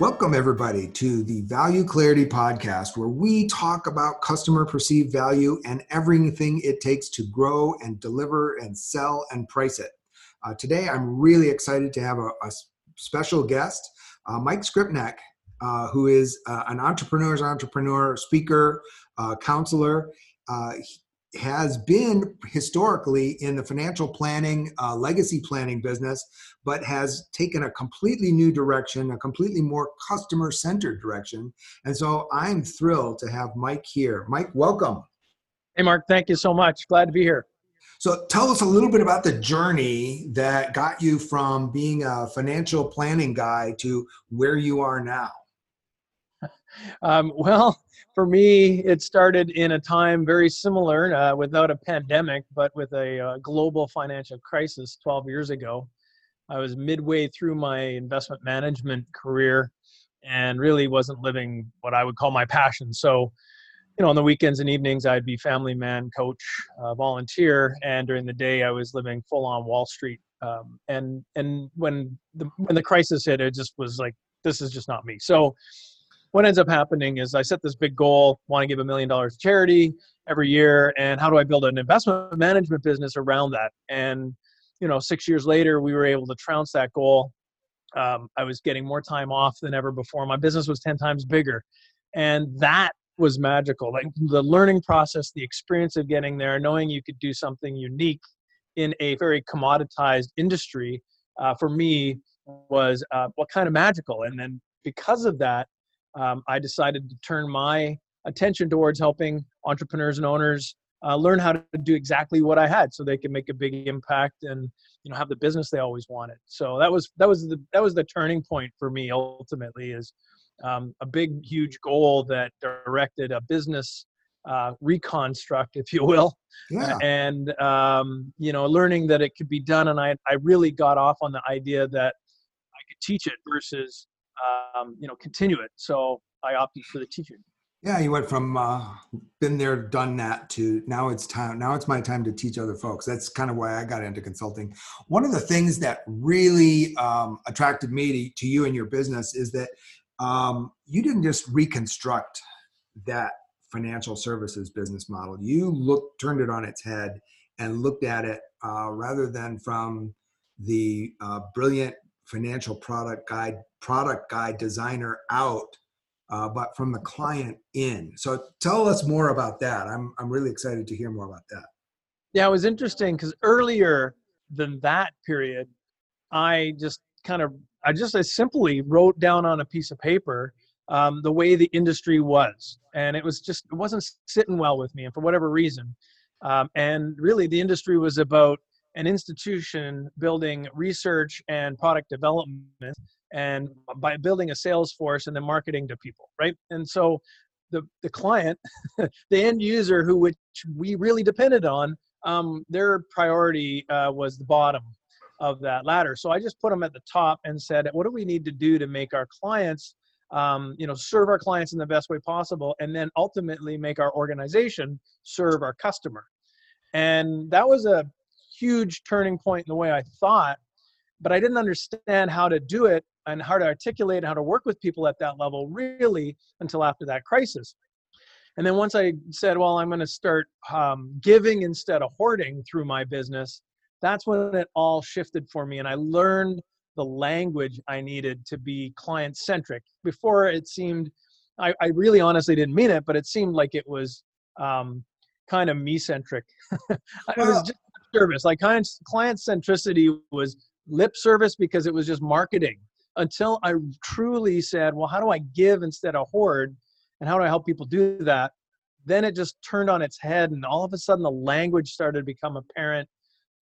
Welcome, everybody, to the Value Clarity Podcast, where we talk about customer perceived value and everything it takes to grow and deliver and sell and price it. Uh, today, I'm really excited to have a, a special guest, uh, Mike Skrypnek, uh, who is uh, an entrepreneur's entrepreneur, speaker, uh, counselor. Has been historically in the financial planning, uh, legacy planning business, but has taken a completely new direction, a completely more customer centered direction. And so I'm thrilled to have Mike here. Mike, welcome. Hey, Mark, thank you so much. Glad to be here. So tell us a little bit about the journey that got you from being a financial planning guy to where you are now. Um, well, for me, it started in a time very similar, uh, without a pandemic, but with a uh, global financial crisis 12 years ago. I was midway through my investment management career and really wasn't living what I would call my passion. So, you know, on the weekends and evenings, I'd be family man, coach, uh, volunteer, and during the day, I was living full on Wall Street. Um, and and when the when the crisis hit, it just was like, this is just not me. So, what ends up happening is I set this big goal, want to give a million dollars to charity every year, and how do I build an investment management business around that? And you know, six years later, we were able to trounce that goal. Um, I was getting more time off than ever before. My business was ten times bigger, and that was magical. Like the learning process, the experience of getting there, knowing you could do something unique in a very commoditized industry, uh, for me was uh, what kind of magical. And then because of that, um, I decided to turn my attention towards helping entrepreneurs and owners uh, learn how to do exactly what I had, so they can make a big impact and you know have the business they always wanted. So that was that was the that was the turning point for me. Ultimately, is um, a big huge goal that directed a business uh, reconstruct, if you will, Yeah. and um, you know learning that it could be done. And I I really got off on the idea that I could teach it versus um, you know continue it. So I opted for the teaching. Yeah, you went from uh, been there, done that to now it's time. Now it's my time to teach other folks. That's kind of why I got into consulting. One of the things that really um, attracted me to, to you and your business is that um, you didn't just reconstruct that financial services business model. You looked, turned it on its head, and looked at it uh, rather than from the uh, brilliant financial product guide, product guy designer out uh, but from the client in. So tell us more about that. I'm I'm really excited to hear more about that. Yeah, it was interesting because earlier than that period, I just kind of I just I simply wrote down on a piece of paper um, the way the industry was, and it was just it wasn't sitting well with me, and for whatever reason, um, and really the industry was about an institution building research and product development and by building a sales force and then marketing to people right? And so the the client the end user who which we really depended on um, their priority uh, was the bottom of that ladder. So i just put them at the top and said what do we need to do to make our clients um, you know serve our clients in the best way possible and then ultimately make our organization serve our customer? And that was a huge turning point in the way i thought but i didn't understand how to do it and how to articulate and how to work with people at that level really until after that crisis. And then once I said, well, I'm going to start um, giving instead of hoarding through my business, that's when it all shifted for me. And I learned the language I needed to be client centric. Before it seemed, I, I, really honestly didn't mean it, but it seemed like it was um, kind of me centric. it was just service. Like client, client centricity was lip service because it was just marketing until I truly said, well, how do I give instead of hoard? And how do I help people do that? Then it just turned on its head, and all of a sudden the language started to become apparent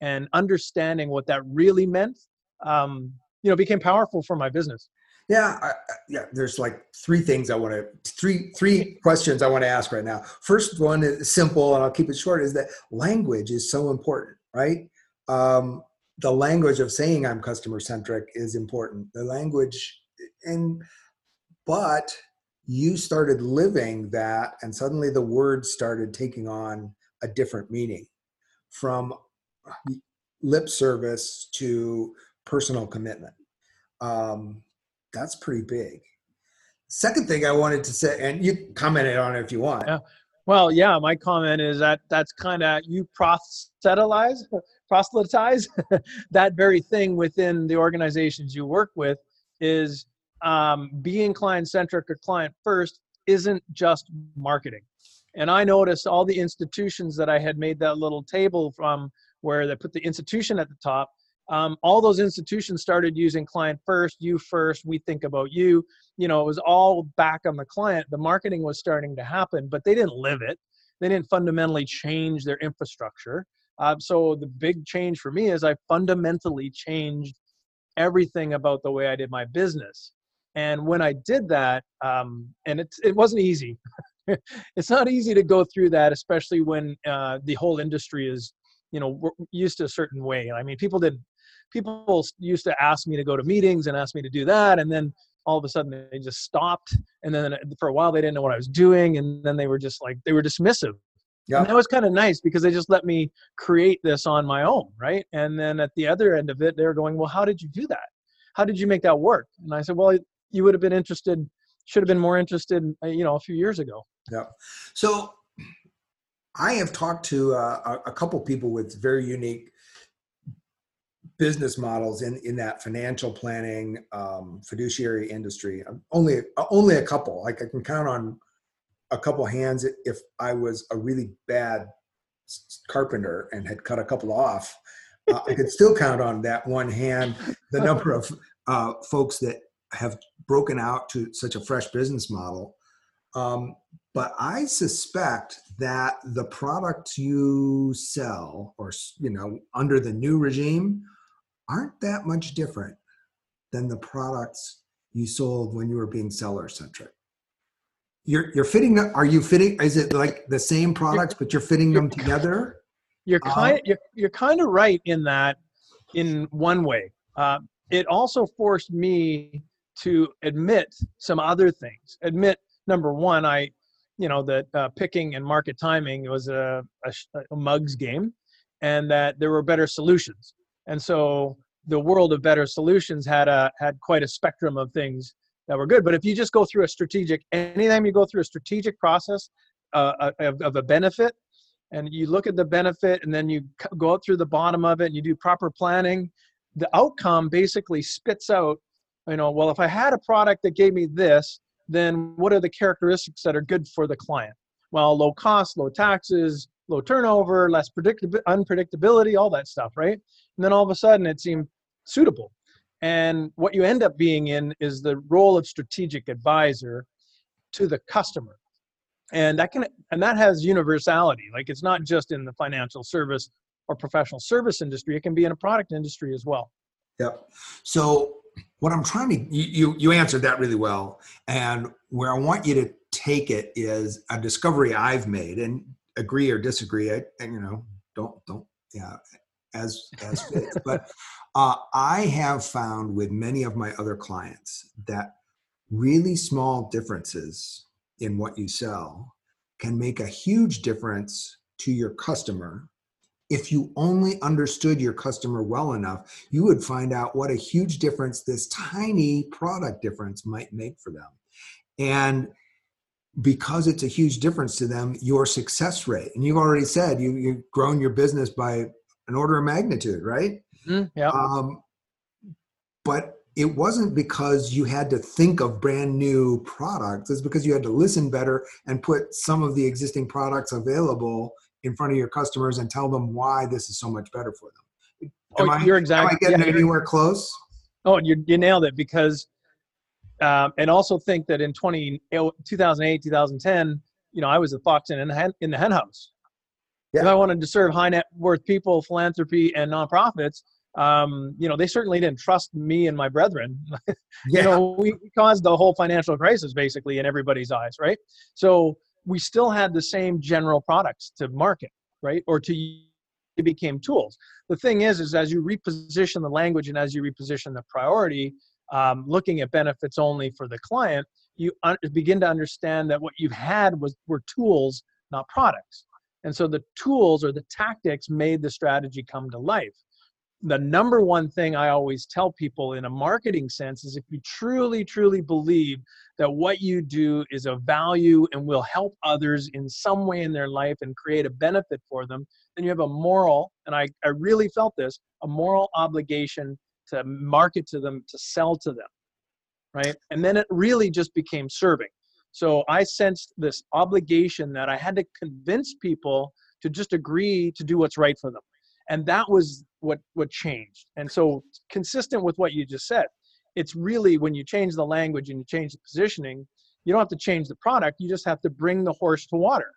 and understanding what that really meant. Um, you know became powerful for my business yeah I, yeah there's like three things i want to three three questions i want to ask right now first one is simple and i'll keep it short is that language is so important right um, the language of saying i'm customer centric is important. The language and but you started living that and suddenly the words started taking on a different meaning. From lip service to personal commitment. Um, that's pretty big. Second thing i wanted to say and you commented on it if you want. Yeah. well yeah my comment is that that's kind of you proselytize proselytize that very thing within the organizations you work with is um, being client centric or client first isn't just marketing. And I noticed all the institutions that I had made that little table from where they put the institution at the top. Um, all those institutions started using client first, you first, we think about you. You know, it was all back on the client. The marketing was starting to happen, but they didn't live it. They didn't fundamentally change their infrastructure. Uh, so the big change for me is I fundamentally changed everything about the way I did my business. And when I did that, um, and it, it wasn't easy. it's not easy to go through that, especially when uh, the whole industry is, you know, used to a certain way. I mean, people did, people used to ask me to go to meetings and ask me to do that, and then all of a sudden they just stopped. And then for a while they didn't know what I was doing, and then they were just like they were dismissive. Yeah. And that was kind of nice because they just let me create this on my own, right? And then at the other end of it, they're going, "Well, how did you do that? How did you make that work?" And I said, "Well, you would have been interested should have been more interested uh, you know a few years ago yeah so i have talked to uh, a couple people with very unique business models in in that financial planning um, fiduciary industry only only a couple like i can count on a couple hands if i was a really bad carpenter and had cut a couple off uh, i could still count on that one hand the number of uh, folks that have broken out to such a fresh business model. Um, but I suspect that the products you sell, or you know, under the new regime, aren't that much different than the products you sold when you were being seller centric. You're you're fitting. Are you fitting? Is it like the same products, but you're fitting them together? You're kind. Um, you're you're kind of right in that, in one way. Uh, it also forced me to admit some other things. Admit number one, I, you know, that uh, picking and market timing was a, a, a mugs game, and that there were better solutions. And so the world of better solutions had a had quite a spectrum of things that were good. But if you just go through a strategic, anytime you go through a strategic process uh, uh of, of a benefit, and you look at the benefit, and then you go out through the bottom of it, and you do proper planning, the outcome basically spits out you know, well, if I had a product that gave me this, then what are the characteristics that are good for the client? Well, low cost, low taxes, low turnover, less predictability, unpredictability, all that stuff, right? And then all of a sudden it seemed suitable. And what you end up being in is the role of strategic advisor to the customer. And that can and that has universality. Like it's not just in the financial service or professional service industry, it can be in a product industry as well. Yep. So what I'm trying to you you answered that really well, and where I want you to take it is a discovery I've made, and agree or disagree. I, and you know, don't don't yeah, as as fits. but uh, I have found with many of my other clients that really small differences in what you sell can make a huge difference to your customer if you only understood your customer well enough, you would find out what a huge difference this tiny product difference might make for them. And because it's a huge difference to them, your success rate, and you've already said you, you've grown your business by an order of magnitude, right? Mm, yeah. Um, but it wasn't because you had to think of brand new products. It's because you had to listen better and put some of the existing products available in front of your customers and tell them why this is so much better for them. Am oh, I, you're exactly. Am I getting yeah, anywhere close? Oh, you, you nailed it because, um, and also think that in 20, 2008, 2010, you know, I was a fox in, the, in the hen house. Yeah. If I wanted to serve high net worth people, philanthropy, and nonprofits, um, you know, they certainly didn't trust me and my brethren. Yeah. you know, we caused the whole financial crisis basically in everybody's eyes, right? So we still had the same general products to market, right? Or to it became tools. The thing is, is as you reposition the language and as you reposition the priority, um, looking at benefits only for the client, you un- begin to understand that what you had was were tools, not products. And so the tools or the tactics made the strategy come to life. The number one thing I always tell people in a marketing sense is if you truly, truly believe that what you do is of value and will help others in some way in their life and create a benefit for them, then you have a moral, and I, I really felt this, a moral obligation to market to them, to sell to them, right? And then it really just became serving. So I sensed this obligation that I had to convince people to just agree to do what's right for them. And that was what what changed. And so consistent with what you just said, it's really when you change the language and you change the positioning, you don't have to change the product, you just have to bring the horse to water.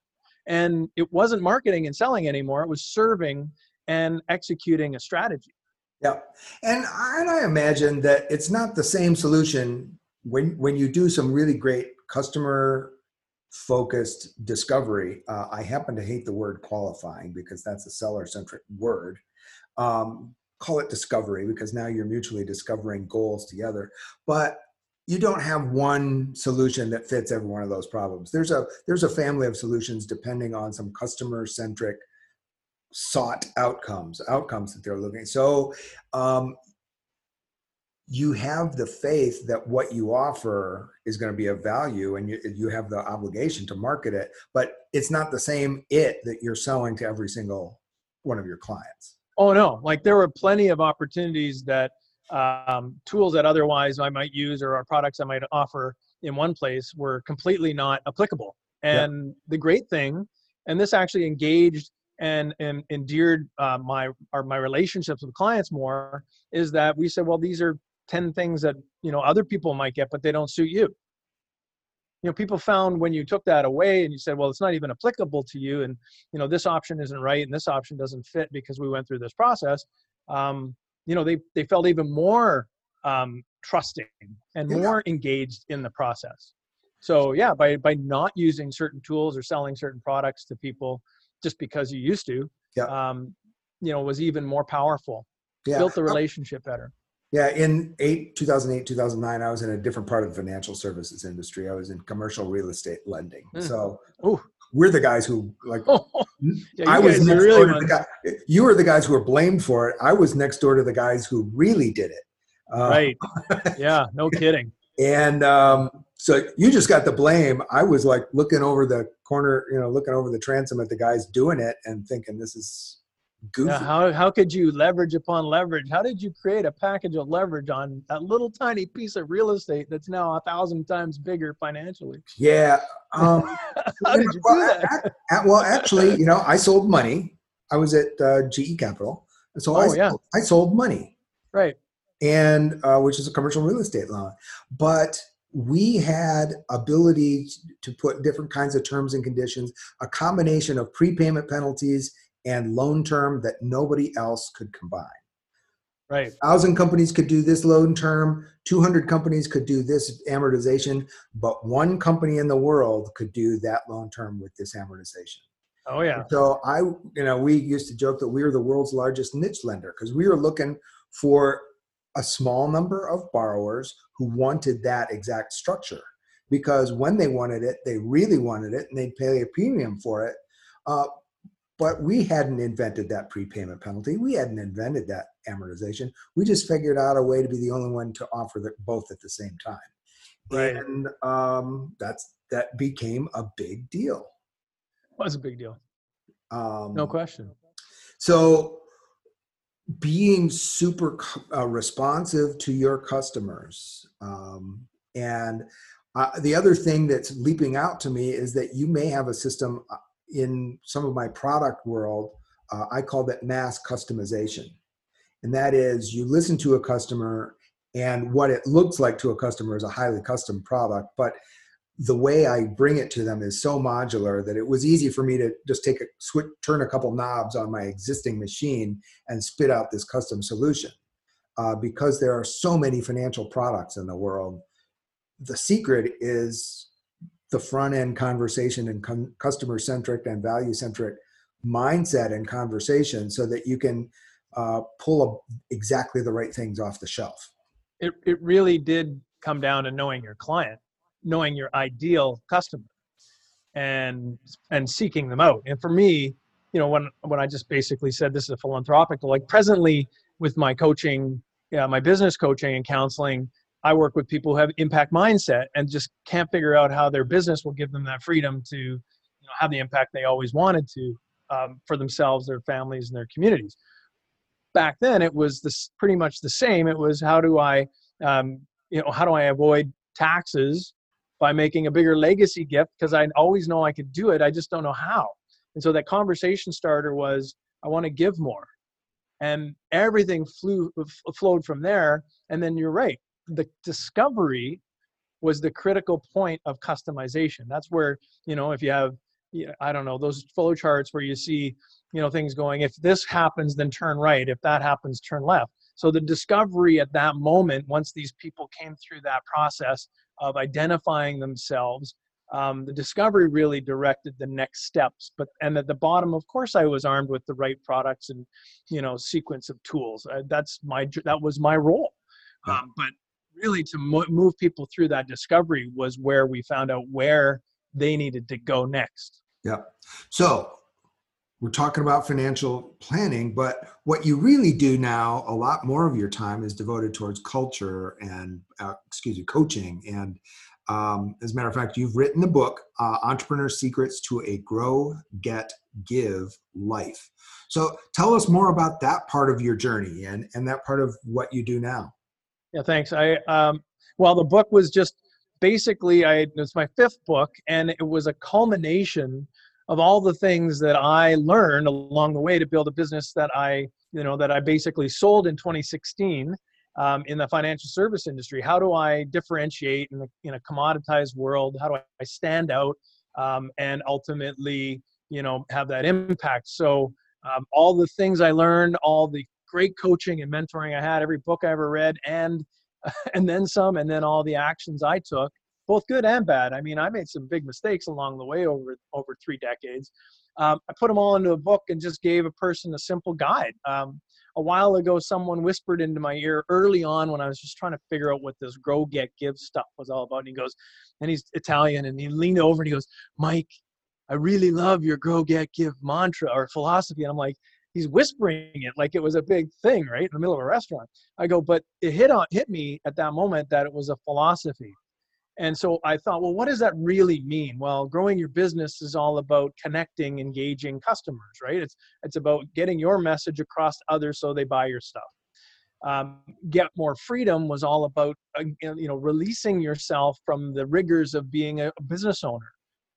And it wasn't marketing and selling anymore, it was serving and executing a strategy. Yeah, and I, and I imagine that it's not the same solution when when you do some really great customer focused discovery. Uh, I happen to hate the word qualifying because that's a seller centric word. Um, call it discovery because now you're mutually discovering goals together. But you don't have one solution that fits every one of those problems. There's a there's a family of solutions depending on some customer centric sought outcomes outcomes that they're looking. So um, you have the faith that what you offer is going to be of value and you, you have the obligation to market it but it's not the same it that you're selling to every single one of your clients oh no like there were plenty of opportunities that um, tools that otherwise i might use or our products i might offer in one place were completely not applicable and yeah. the great thing and this actually engaged and, and endeared uh, my our, my relationships with clients more is that we said well these are 10 things that you know other people might get but they don't suit you you know people found when you took that away and you said well it's not even applicable to you and you know this option isn't right and this option doesn't fit because we went through this process um, you know they they felt even more um, trusting and yeah. more engaged in the process so yeah by by not using certain tools or selling certain products to people just because you used to yeah. um, you know was even more powerful yeah. built the relationship better yeah, in eight, 2008, 2009, I was in a different part of the financial services industry. I was in commercial real estate lending. Mm. So Ooh. we're the guys who like. Oh, yeah, I was next really door to the guy. You were the guys who were blamed for it. I was next door to the guys who really did it. Uh, right. yeah. No kidding. and um, so you just got the blame. I was like looking over the corner, you know, looking over the transom at the guys doing it and thinking, this is goofy. Yeah, how, how could you leverage upon leverage? How did you create a package of leverage on that little tiny piece of real estate that's now a thousand times bigger financially? Yeah. Um, how did you well, do that? At, well, actually, you know, I sold money. I was at uh, GE Capital. So oh, I, yeah. sold, I sold money. Right. And uh, which is a commercial real estate loan. But we had ability to put different kinds of terms and conditions, a combination of prepayment penalties and loan term that nobody else could combine. Right. thousand companies could do this loan term, 200 companies could do this amortization, but one company in the world could do that loan term with this amortization. Oh yeah. So I, you know, we used to joke that we were the world's largest niche lender because we were looking for a small number of borrowers who wanted that exact structure. Because when they wanted it, they really wanted it, and they'd pay a premium for it. Uh, but we hadn't invented that prepayment penalty. We hadn't invented that amortization. We just figured out a way to be the only one to offer that both at the same time. Right. And um, that's that became a big deal. Was a big deal. Um, no question. So being super uh, responsive to your customers um, and uh, the other thing that's leaping out to me is that you may have a system uh, in some of my product world, uh, I call that mass customization. And that is you listen to a customer and what it looks like to a customer is a highly custom product, but the way I bring it to them is so modular that it was easy for me to just take a switch, turn a couple knobs on my existing machine and spit out this custom solution. Uh, because there are so many financial products in the world, the secret is the front end conversation and customer centric and value centric mindset and conversation so that you can uh, pull a, exactly the right things off the shelf. It, it really did come down to knowing your client, knowing your ideal customer and and seeking them out. And for me, you know, when when I just basically said this is a philanthropic, like presently with my coaching, yeah, my business coaching and counseling, I work with people who have impact mindset and just can't figure out how their business will give them that freedom to you know, have the impact they always wanted to um, for themselves, their families, and their communities. Back then, it was this pretty much the same. It was how do I, um, you know, how do I avoid taxes by making a bigger legacy gift because I always know I could do it. I just don't know how. And so that conversation starter was, I want to give more, and everything flew flowed from there. And then you're right, the discovery was the critical point of customization. That's where you know if you have I don't know those flow charts where you see you know things going if this happens then turn right. If that happens turn left. So the discovery at that moment once these people came through that process of identifying themselves um, the discovery really directed the next steps. But and at the bottom of course i was armed with the right products and you know sequence of tools. Uh, that's my that was my role. Um, but really to mo- move people through that discovery was where we found out where they needed to go next. Yeah. So we're talking about financial planning, but what you really do now, a lot more of your time is devoted towards culture and, uh, excuse me, coaching. And um, as a matter of fact, you've written the book, uh, Entrepreneur Secrets to a Grow, Get, Give Life. So tell us more about that part of your journey and, and that part of what you do now. Yeah, thanks. I um, well, the book was just basically I it's my fifth book, and it was a culmination of all the things that I learned along the way to build a business that I you know that I basically sold in 2016 um, in the financial service industry. How do I differentiate in a, in a commoditized world? How do I stand out um, and ultimately you know have that impact? So um, all the things I learned, all the great coaching and mentoring I had, every book I ever read, and and then some, and then all the actions I took, both good and bad. I mean, I made some big mistakes along the way over over three decades. Um, I put them all into a book and just gave a person a simple guide. Um, a while ago, someone whispered into my ear early on when I was just trying to figure out what this grow, get, give stuff was all about. And he goes, and he's Italian, and he leaned over and he goes, Mike, I really love your grow, get, give mantra or philosophy. And I'm like, he's whispering it like it was a big thing, right? In the middle of a restaurant. I go, but it hit on hit me at that moment that it was a philosophy. And so I thought, well, what does that really mean? Well, growing your business is all about connecting, engaging customers, right? It's it's about getting your message across to others so they buy your stuff. Um, get more freedom was all about uh, you know releasing yourself from the rigors of being a business owner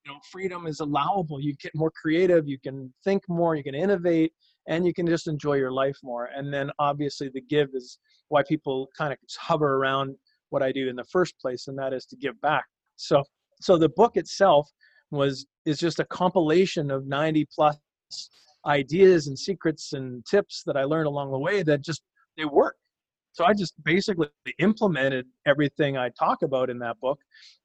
you know freedom is allowable you get more creative you can think more you can innovate and you can just enjoy your life more. And then obviously the give is why people kind of hover around what I do in the first place, and that is to give back. So so the book itself was is just a compilation of 90 plus ideas and secrets and tips that I learned along the way that just they work. So I just basically implemented everything I talk about in that book,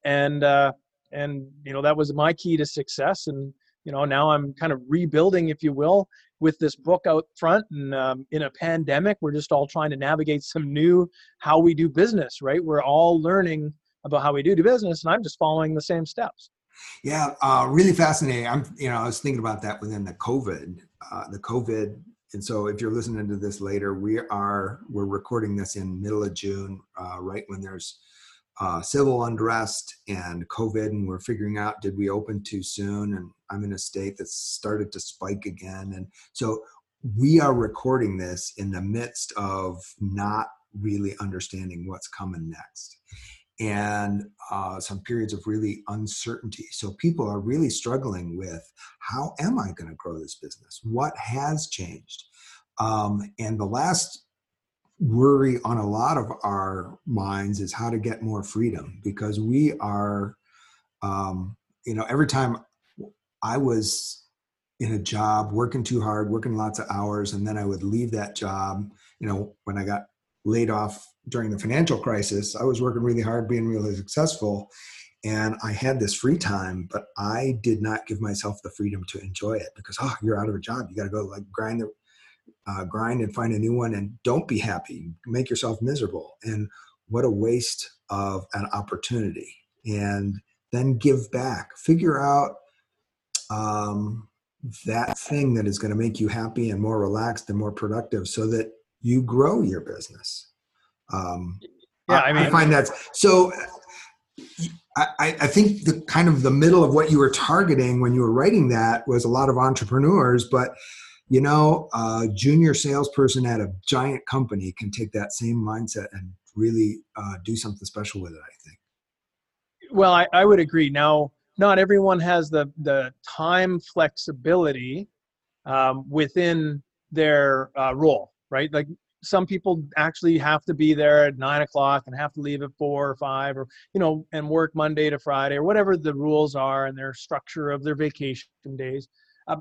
and uh, and you know that was my key to success. And you know now I'm kind of rebuilding, if you will, with this book out front and um, in a pandemic we're just all trying to navigate some new how we do business right? We're all learning about how we do do business and i'm just following the same steps. Yeah uh, really fascinating. I'm you know i was thinking about that within the covid uh, the covid. And so if you're listening to this later we are we're recording this in middle of june uh, right when there's uh, civil unrest and COVID, and we're figuring out did we open too soon? And I'm in a state that's started to spike again. And so we are recording this in the midst of not really understanding what's coming next and uh, some periods of really uncertainty. So people are really struggling with how am I going to grow this business? What has changed? Um, and the last worry on a lot of our minds is how to get more freedom because we are um, you know, every time I was in a job, working too hard, working lots of hours, and then I would leave that job. You know, when I got laid off during the financial crisis, I was working really hard, being really successful, and I had this free time, but I did not give myself the freedom to enjoy it because oh, you're out of a job, you got to go like grind the uh, grind and find a new one, and don't be happy, make yourself miserable, and what a waste of an opportunity. And then give back, figure out um, that thing that is going to make you happy and more relaxed and more productive so that you grow your business. Um, yeah, I mean, I find that so. I, I, think the kind of the middle of what you were targeting when you were writing that was a lot of entrepreneurs, but you know, a junior salesperson at a giant company can take that same mindset and really uh, do something special with it. I think. Well, I, I would agree. Now, not everyone has the the time flexibility um, within their uh, role, right? Like some people actually have to be there at nine o'clock and have to leave at four or five, or you know, and work Monday to Friday or whatever the rules are and their structure of their vacation days. Uh,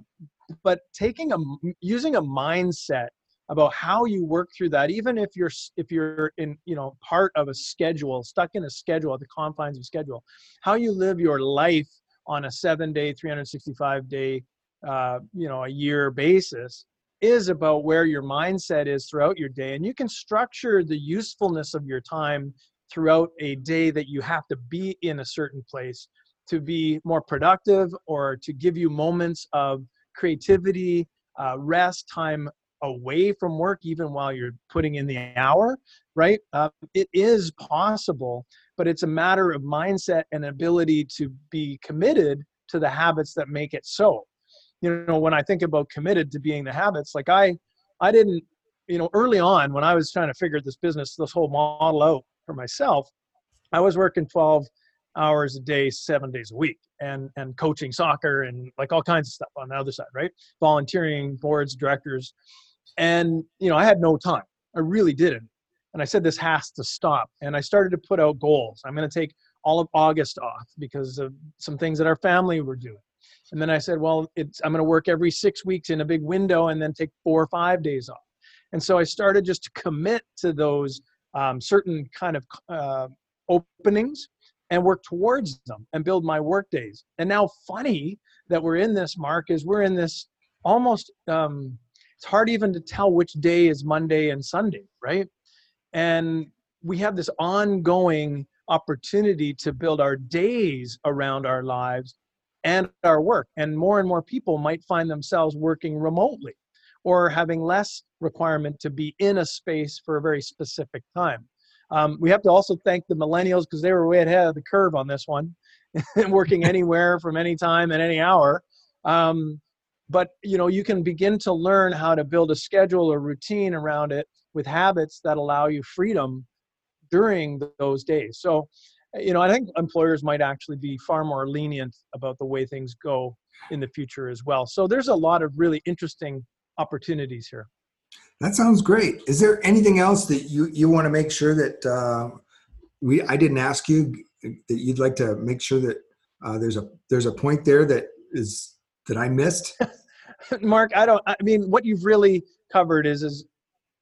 but taking a using a mindset about how you work through that even if you're if you're in you know part of a schedule stuck in a schedule at the confines of schedule how you live your life on a seven day 365 day uh, you know a year basis is about where your mindset is throughout your day and you can structure the usefulness of your time throughout a day that you have to be in a certain place to be more productive or to give you moments of creativity uh, rest time away from work even while you're putting in the hour right? Uh, it is possible but it's a matter of mindset and ability to be committed to the habits that make it so. You know when i think about committed to being the habits like i i didn't you know early on when i was trying to figure this business this whole model out for myself i was working 12 hours a day seven days a week and and coaching soccer and like all kinds of stuff on the other side right? Volunteering boards directors and you know i had no time. I really didn't and i said this has to stop. And i started to put out goals. I'm going to take all of august off because of some things that our family were doing. And then i said well it's i'm going to work every six weeks in a big window and then take four or five days off. And so i started just to commit to those um, certain kind of uh, openings and work towards them and build my work days. And now funny that we're in this mark is we're in this almost um, it's hard even to tell which day is Monday and Sunday, right? And we have this ongoing opportunity to build our days around our lives and our work. And more and more people might find themselves working remotely or having less requirement to be in a space for a very specific time. Um, we have to also thank the millennials because they were way ahead of the curve on this one, working anywhere from any time and any hour. Um, but you know you can begin to learn how to build a schedule or routine around it with habits that allow you freedom during those days. So you know i think employers might actually be far more lenient about the way things go in the future as well. So there's a lot of really interesting opportunities here. That sounds great. Is there anything else that you you want to make sure that uh, we i didn't ask you that you'd like to make sure that uh, there's a there's a point there that is that I missed? Mark, I don't. I mean, what you've really covered is is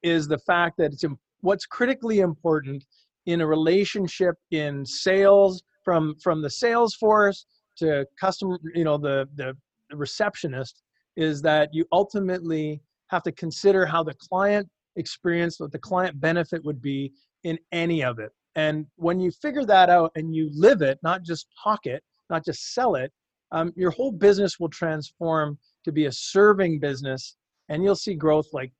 is the fact that it's what's critically important in a relationship in sales from from the sales force to customer you know the the receptionist is that you ultimately have to consider how the client experience what the client benefit would be in any of it and when you figure that out and you live it not just talk it not just sell it um, your whole business will transform to be a serving business and you'll see growth like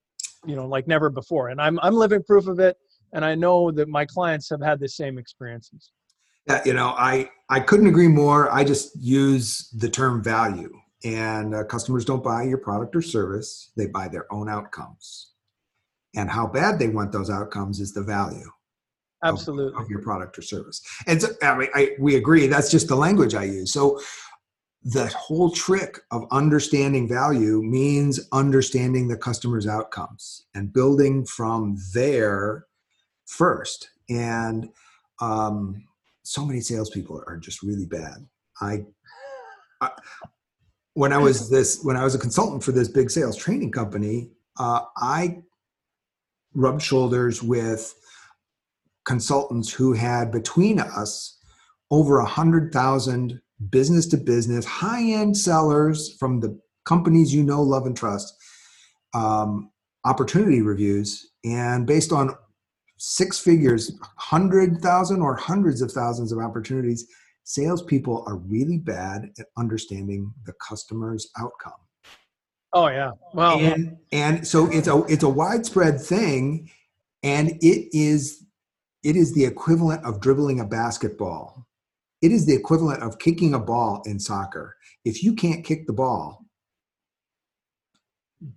you know like never before. And i'm i'm living proof of it and i know that my clients have had the same experiences. Yeah you know i i couldn't agree more. I just use the term value and uh, customers don't buy your product or service. They buy their own outcomes. And how bad they want those outcomes is the value absolutely. of, of your product or service. And so, I mean, I, we agree that's just the language i use. So the whole trick of understanding value means understanding the customer's outcomes and building from there first. And um, so many salespeople are just really bad I, I when I was this when I was a consultant for this big sales training company, uh, I rubbed shoulders with consultants who had between us over a hundred thousand business to business high end sellers from the companies you know, love, and trust um, opportunity reviews, and based on six figures, hundred thousand or hundreds of thousands of opportunities, salespeople are really bad at understanding the customer's outcome. Oh yeah, well, and and so it's a it's a widespread thing, and it is it is the equivalent of dribbling a basketball. It is the equivalent of kicking a ball in soccer. If you can't kick the ball,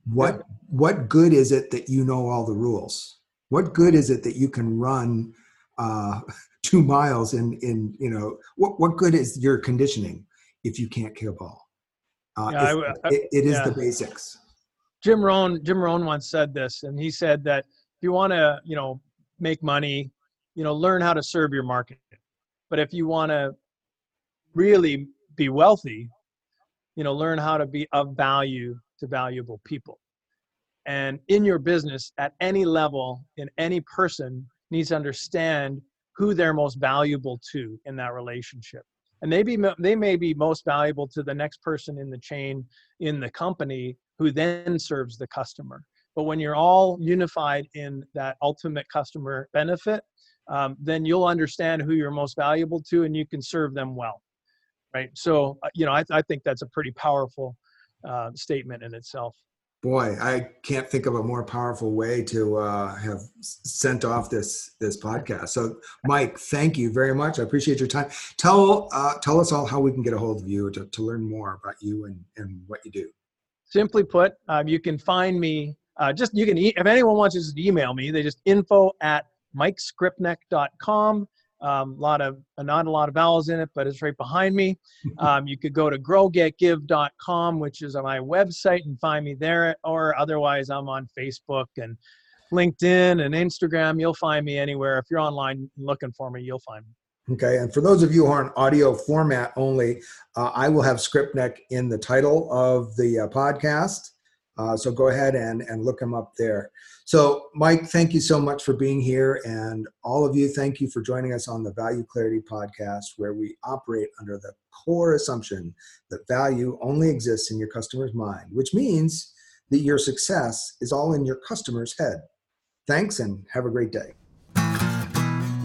what what good is it that you know all the rules? What good is it that you can run uh, two miles in in you know what what good is your conditioning if you can't kick a ball? Uh, yeah, I, I, it, it is yeah. the basics. Jim Rohn Jim Rohn once said this, and he said that if you want to you know make money, you know learn how to serve your market. But if you want to really be wealthy, you know learn how to be of value to valuable people. And in your business, at any level, in any person needs to understand who they're most valuable to in that relationship. And they, they may be most valuable to the next person in the chain in the company who then serves the customer. But when you're all unified in that ultimate customer benefit, um, then you'll understand who you're most valuable to and you can serve them well. Right. So, uh, you know, I, I think that's a pretty powerful uh, statement in itself. Boy, I can't think of a more powerful way to uh, have sent off this this podcast. So, Mike, thank you very much. I appreciate your time. Tell uh, tell us all how we can get a hold of you to, to learn more about you and, and what you do. Simply put, um, you can find me. Uh, just you can e- if anyone wants to just email me, they just info at mikeskrypnek.com. Um, a lot of not a lot of vowels in it, but it's right behind me. Um, you could go to growgetgive.com, which is my website, and find me there. Or otherwise, I'm on Facebook and LinkedIn and Instagram. You'll find me anywhere. If you're online looking for me, you'll find me. Okay, and for those of you who are in audio format only, uh, I will have Skrypnek in the title of the uh, podcast. Uh, so go ahead and, and look him up there. So, Mike, thank you so much for being here. And all of you, thank you for joining us on the Value Clarity podcast, where we operate under the core assumption that value only exists in your customer's mind, which means that your success is all in your customer's head. Thanks and have a great day.